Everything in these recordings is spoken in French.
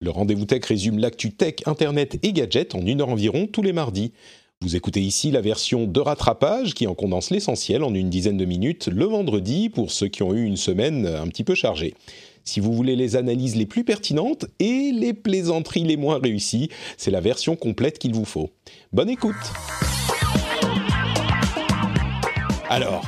Le rendez-vous tech résume l'actu tech, internet et gadgets en une heure environ tous les mardis. Vous écoutez ici la version de rattrapage qui en condense l'essentiel en une dizaine de minutes le vendredi pour ceux qui ont eu une semaine un petit peu chargée. Si vous voulez les analyses les plus pertinentes et les plaisanteries les moins réussies, c'est la version complète qu'il vous faut. Bonne écoute Alors,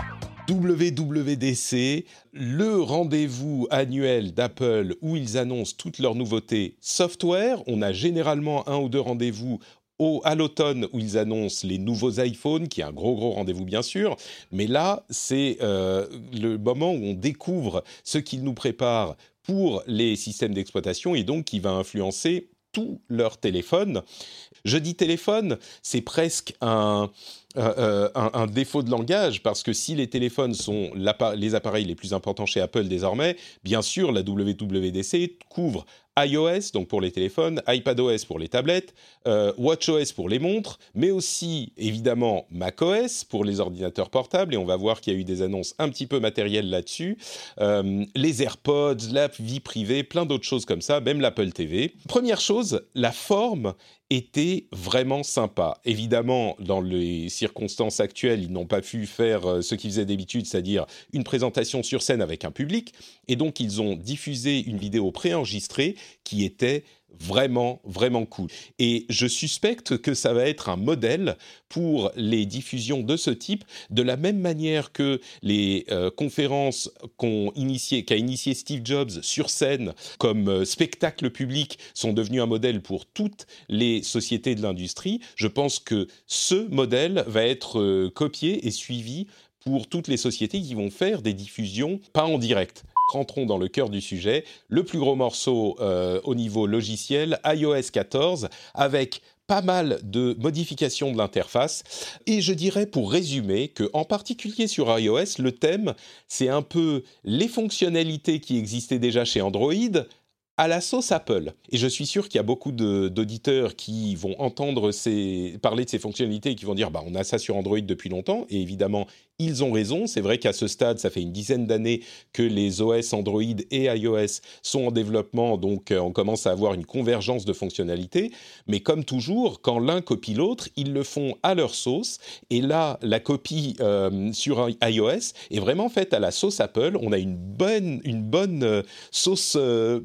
WWDC, le rendez-vous annuel d'Apple où ils annoncent toutes leurs nouveautés software. On a généralement un ou deux rendez-vous au, à l'automne où ils annoncent les nouveaux iPhones, qui est un gros gros rendez-vous bien sûr, mais là c'est euh, le moment où on découvre ce qu'ils nous préparent pour les systèmes d'exploitation et donc qui va influencer tous leurs téléphones. Je dis téléphone, c'est presque un, euh, un, un, défaut de langage parce que si les téléphones sont les appareils les plus importants chez Apple désormais, bien sûr la WWDC couvre iOS, donc pour les téléphones, iPadOS pour les tablettes, euh, WatchOS pour les montres, mais aussi évidemment macOS pour les ordinateurs portables, et on va voir qu'il y a eu des annonces un petit peu matérielles là-dessus, euh, les AirPods, la vie privée, plein d'autres choses comme ça, même l'Apple TV. Première chose, la forme était vraiment sympa. Évidemment, dans les circonstances actuelles, ils n'ont pas pu faire euh, ce qu'ils faisaient d'habitude, c'est-à-dire une présentation sur scène avec un public, et donc ils ont diffusé une vidéo préenregistrée qui était vraiment, vraiment cool. Et je suspecte que ça va être un modèle pour les diffusions de ce type, de la même manière que les euh, conférences qu'a initié Steve Jobs sur scène comme euh, spectacle public sont devenues un modèle pour toutes les sociétés de l'industrie. Je pense que ce modèle va être euh, copié et suivi pour toutes les sociétés qui vont faire des diffusions pas en direct rentrons dans le cœur du sujet. Le plus gros morceau euh, au niveau logiciel, iOS 14, avec pas mal de modifications de l'interface. Et je dirais pour résumer que, en particulier sur iOS, le thème, c'est un peu les fonctionnalités qui existaient déjà chez Android à la sauce Apple. Et je suis sûr qu'il y a beaucoup d'auditeurs qui vont entendre ces, parler de ces fonctionnalités et qui vont dire bah, on a ça sur Android depuis longtemps. Et évidemment, ils ont raison. C'est vrai qu'à ce stade, ça fait une dizaine d'années que les OS Android et iOS sont en développement, donc euh, on commence à avoir une convergence de fonctionnalités. Mais comme toujours, quand l'un copie l'autre, ils le font à leur sauce. Et là, la copie euh, sur iOS est vraiment faite à la sauce Apple. On a une bonne, une bonne euh, sauce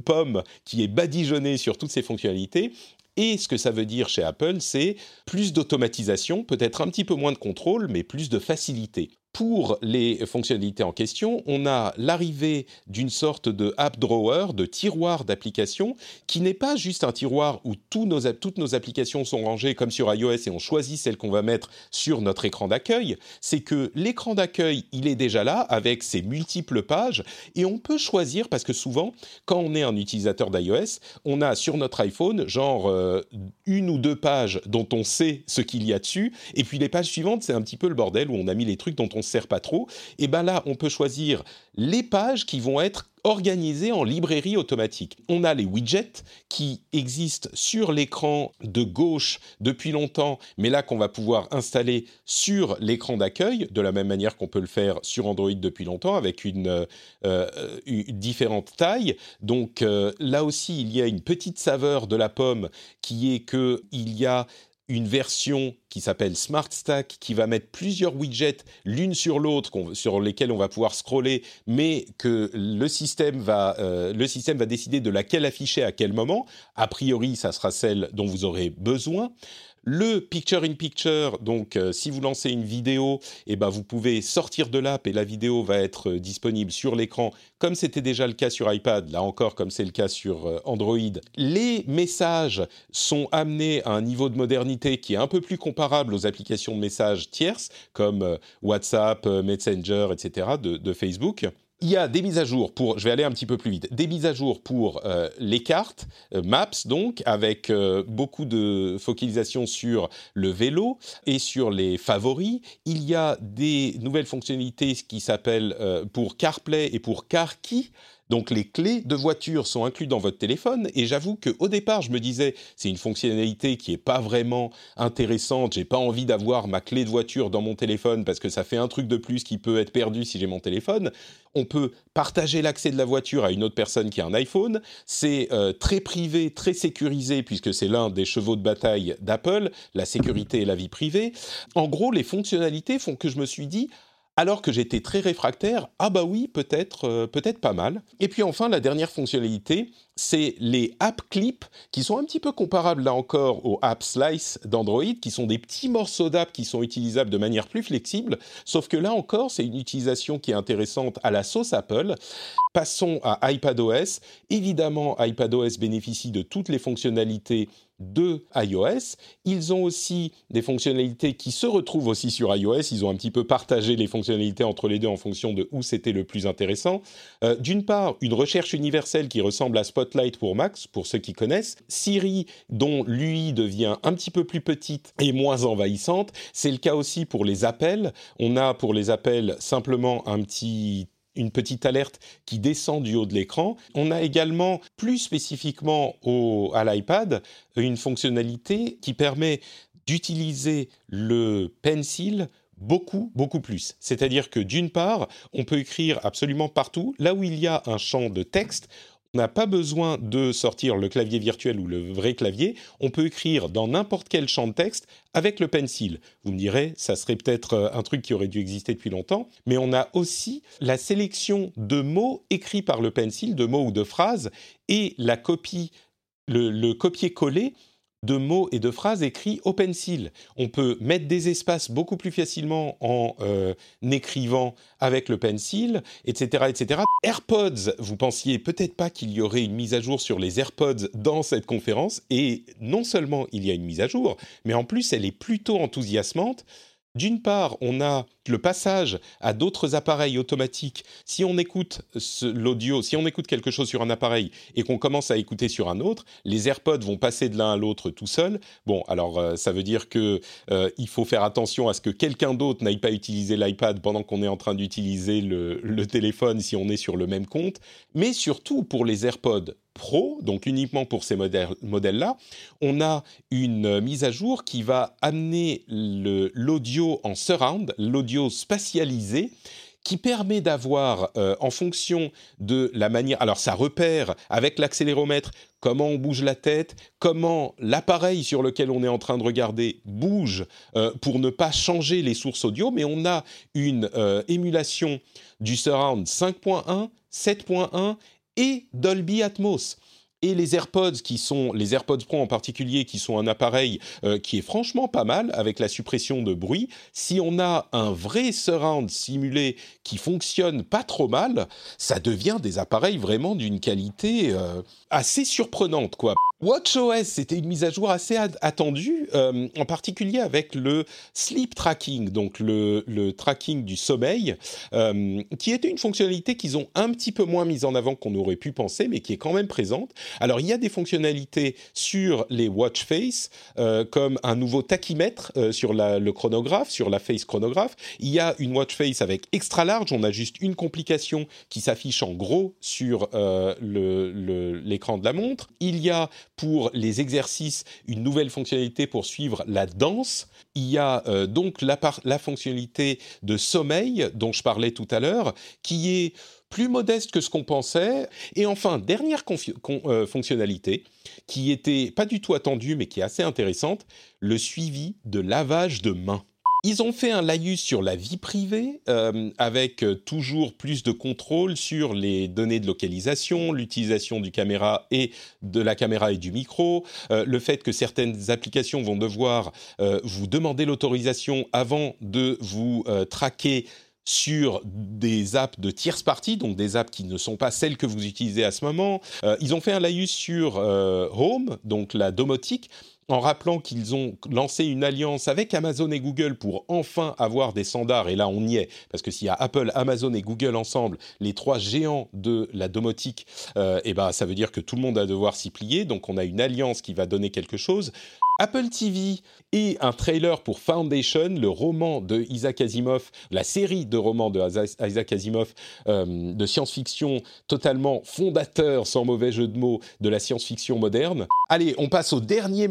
pomme qui est badigeonnée sur toutes ces fonctionnalités. Et ce que ça veut dire chez Apple, c'est plus d'automatisation, peut-être un petit peu moins de contrôle, mais plus de facilité pour les fonctionnalités en question, on a l'arrivée d'une sorte de app drawer, de tiroir d'applications, qui n'est pas juste un tiroir où toutes nos applications sont rangées comme sur iOS et on choisit celle qu'on va mettre sur notre écran d'accueil. C'est que l'écran d'accueil, il est déjà là avec ses multiples pages et on peut choisir parce que souvent, quand on est un utilisateur d'iOS, on a sur notre iPhone genre euh, une ou deux pages dont on sait ce qu'il y a dessus et puis les pages suivantes, c'est un petit peu le bordel où on a mis les trucs dont on sert pas trop, et ben là, on peut choisir les pages qui vont être organisées en librairie automatique. On a les widgets qui existent sur l'écran de gauche depuis longtemps, mais là qu'on va pouvoir installer sur l'écran d'accueil, de la même manière qu'on peut le faire sur Android depuis longtemps, avec une, euh, euh, différente taille. Donc euh, là aussi, il y a une petite saveur de la pomme qui est que il y a une version qui s'appelle Smart Stack qui va mettre plusieurs widgets l'une sur l'autre sur lesquels on va pouvoir scroller, mais que le système va euh, le système va décider de laquelle afficher à quel moment. A priori, ça sera celle dont vous aurez besoin. Le Picture in Picture, donc euh, si vous lancez une vidéo, eh ben, vous pouvez sortir de l'app et la vidéo va être euh, disponible sur l'écran, comme c'était déjà le cas sur iPad, là encore comme c'est le cas sur Android. Les messages sont amenés à un niveau de modernité qui est un peu plus comparable aux applications de messages tierces, comme WhatsApp, Messenger, etc., de Facebook il y a des mises à jour pour, je vais aller un petit peu plus vite, des mises à jour pour euh, les cartes, euh, Maps donc, avec euh, beaucoup de focalisation sur le vélo et sur les favoris. Il y a des nouvelles fonctionnalités qui s'appellent pour CarPlay et pour CarKey. Donc les clés de voiture sont incluses dans votre téléphone et j'avoue qu'au départ je me disais c'est une fonctionnalité qui est pas vraiment intéressante, j'ai pas envie d'avoir ma clé de voiture dans mon téléphone parce que ça fait un truc de plus qui peut être perdu si j'ai mon téléphone. On peut partager l'accès de la voiture à une autre personne qui a un iPhone, c'est euh, très privé, très sécurisé puisque c'est l'un des chevaux de bataille d'Apple, la sécurité et la vie privée. En gros, les fonctionnalités font que je me suis dit alors que j'étais très réfractaire, ah bah oui, peut-être, euh, peut-être pas mal. Et puis enfin, la dernière fonctionnalité, c'est les app clips, qui sont un petit peu comparables là encore aux app slice d'Android, qui sont des petits morceaux d'app qui sont utilisables de manière plus flexible, sauf que là encore, c'est une utilisation qui est intéressante à la sauce Apple. Passons à iPadOS. Évidemment, iPadOS bénéficie de toutes les fonctionnalités de iOS. Ils ont aussi des fonctionnalités qui se retrouvent aussi sur iOS. Ils ont un petit peu partagé les fonctionnalités entre les deux en fonction de où c'était le plus intéressant. Euh, d'une part, une recherche universelle qui ressemble à Spotlight pour Max, pour ceux qui connaissent. Siri, dont l'UI devient un petit peu plus petite et moins envahissante. C'est le cas aussi pour les appels. On a pour les appels simplement un petit une petite alerte qui descend du haut de l'écran. On a également, plus spécifiquement au, à l'iPad, une fonctionnalité qui permet d'utiliser le pencil beaucoup, beaucoup plus. C'est-à-dire que d'une part, on peut écrire absolument partout. Là où il y a un champ de texte, n'a pas besoin de sortir le clavier virtuel ou le vrai clavier. On peut écrire dans n'importe quel champ de texte avec le pencil. Vous me direz, ça serait peut-être euh, un truc qui aurait dû exister depuis longtemps, mais on a aussi la sélection de mots écrits par le pencil, de mots ou de phrases, et la copie, le, le copier-coller de mots et de phrases écrits au pencil. On peut mettre des espaces beaucoup plus facilement en euh, écrivant avec le pencil, etc., etc. AirPods, vous pensiez peut-être pas qu'il y aurait une mise à jour sur les AirPods dans cette conférence, et non seulement il y a une mise à jour, mais en plus elle est plutôt enthousiasmante d'une part, on a le passage à d'autres appareils automatiques. Si on écoute l'audio, si on écoute quelque chose sur un appareil et qu'on commence à écouter sur un autre, les AirPods vont passer de l'un à l'autre tout seuls. Bon, alors euh, ça veut dire que euh, il faut faire attention à ce que quelqu'un d'autre n'aille pas utiliser l'iPad pendant qu'on est en train d'utiliser le téléphone si on est sur le même compte. Mais surtout pour les AirPods Pro, donc uniquement pour ces modèles-là, on a une mise à jour qui va amener l'audio en surround, l'audio spatialisé, qui permet d'avoir, euh, en fonction de la manière, alors ça repère avec l'accéléromètre comment on bouge la tête, comment l'appareil sur lequel on est en train de regarder bouge euh, pour ne pas changer les sources audio, mais on a une euh, émulation du surround 5.1, 7.1 et Dolby Atmos et les AirPods qui sont les AirPods Pro en particulier qui sont un appareil euh, qui est franchement pas mal avec la suppression de bruit si on a un vrai surround simulé qui fonctionne pas trop mal ça devient des appareils vraiment d'une qualité euh, assez surprenante quoi WatchOS, c'était une mise à jour assez attendue, euh, en particulier avec le sleep tracking, donc le, tracking du sommeil, qui était une fonctionnalité qu'ils ont un petit peu moins mise en avant qu'on aurait pu penser, mais qui est quand même présente. Alors, il y a des fonctionnalités sur les watch face, euh, comme un nouveau tachymètre sur le chronographe, sur la face chronographe. Il y a une watch face avec extra large, on a juste une complication qui s'affiche en gros sur l'écran de la montre. Il y a pour les exercices une nouvelle fonctionnalité pour suivre la danse. Il y a euh, donc la fonctionnalité de sommeil dont je parlais tout à l'heure, qui est plus modeste que ce qu'on pensait. Et enfin, dernière euh, fonctionnalité qui était pas du tout attendue mais qui est assez intéressante, le suivi de lavage de mains. Ils ont fait un laïus sur la vie privée, euh, avec euh, toujours plus de contrôle sur les données de localisation, l'utilisation du caméra et de la caméra et du micro, le fait que certaines applications vont devoir vous demander l'autorisation avant de vous traquer sur des apps de tierce partie, donc des apps qui ne sont pas celles que vous utilisez à ce moment. ils ont fait un laïus sur Home, donc la domotique en rappelant qu'ils ont lancé une alliance avec Amazon et Google pour enfin avoir des standards, et là on y est, parce que s'il y a Apple, Amazon et Google ensemble, les trois géants de la domotique, euh, et ben, ça veut dire que tout le monde va devoir s'y plier, donc on a une alliance qui va donner quelque chose. Apple TV et un trailer pour Foundation, le roman de Isaac Asimov, la série de romans de Isaac Asimov euh, de science-fiction totalement fondateur, sans mauvais jeu de mots, de la science-fiction moderne. Allez, on passe au dernier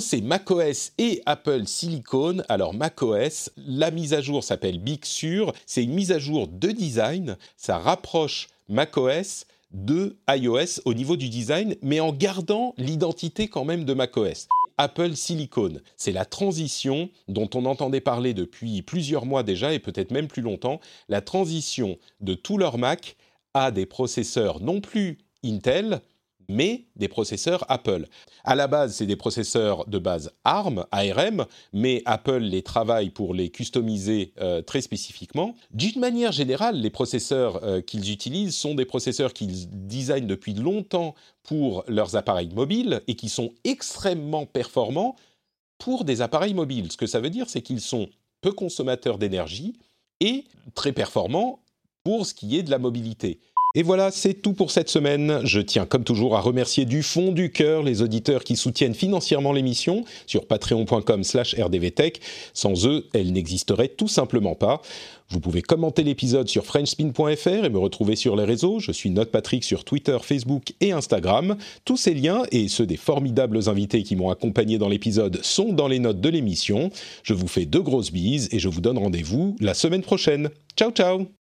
c'est macOS et Apple Silicon. Alors macOS, la mise à jour s'appelle Big Sur, c'est une mise à jour de design, ça rapproche macOS de iOS au niveau du design, mais en gardant l'identité quand même de macOS. Apple Silicon. C'est la transition dont on entendait parler depuis plusieurs mois déjà et peut-être même plus longtemps, la transition de tous leurs Mac à des processeurs non plus Intel, mais des processeurs Apple. À la base, c'est des processeurs de base ARM, ARM, mais Apple les travaille pour les customiser euh, très spécifiquement. D'une manière générale, les processeurs euh, qu'ils utilisent sont des processeurs qu'ils designent depuis longtemps pour leurs appareils mobiles et qui sont extrêmement performants pour des appareils mobiles. Ce que ça veut dire, c'est qu'ils sont peu consommateurs d'énergie et très performants pour ce qui est de la mobilité. Et voilà, c'est tout pour cette semaine. Je tiens comme toujours à remercier du fond du cœur les auditeurs qui soutiennent financièrement l'émission sur patreon.com slash rdvtech. Sans eux, elle n'existerait tout simplement pas. Vous pouvez commenter l'épisode sur frenchspin.fr et me retrouver sur les réseaux. Je suis Note Patrick sur Twitter, Facebook et Instagram. Tous ces liens et ceux des formidables invités qui m'ont accompagné dans l'épisode sont dans les notes de l'émission. Je vous fais de grosses bises et je vous donne rendez-vous la semaine prochaine. Ciao ciao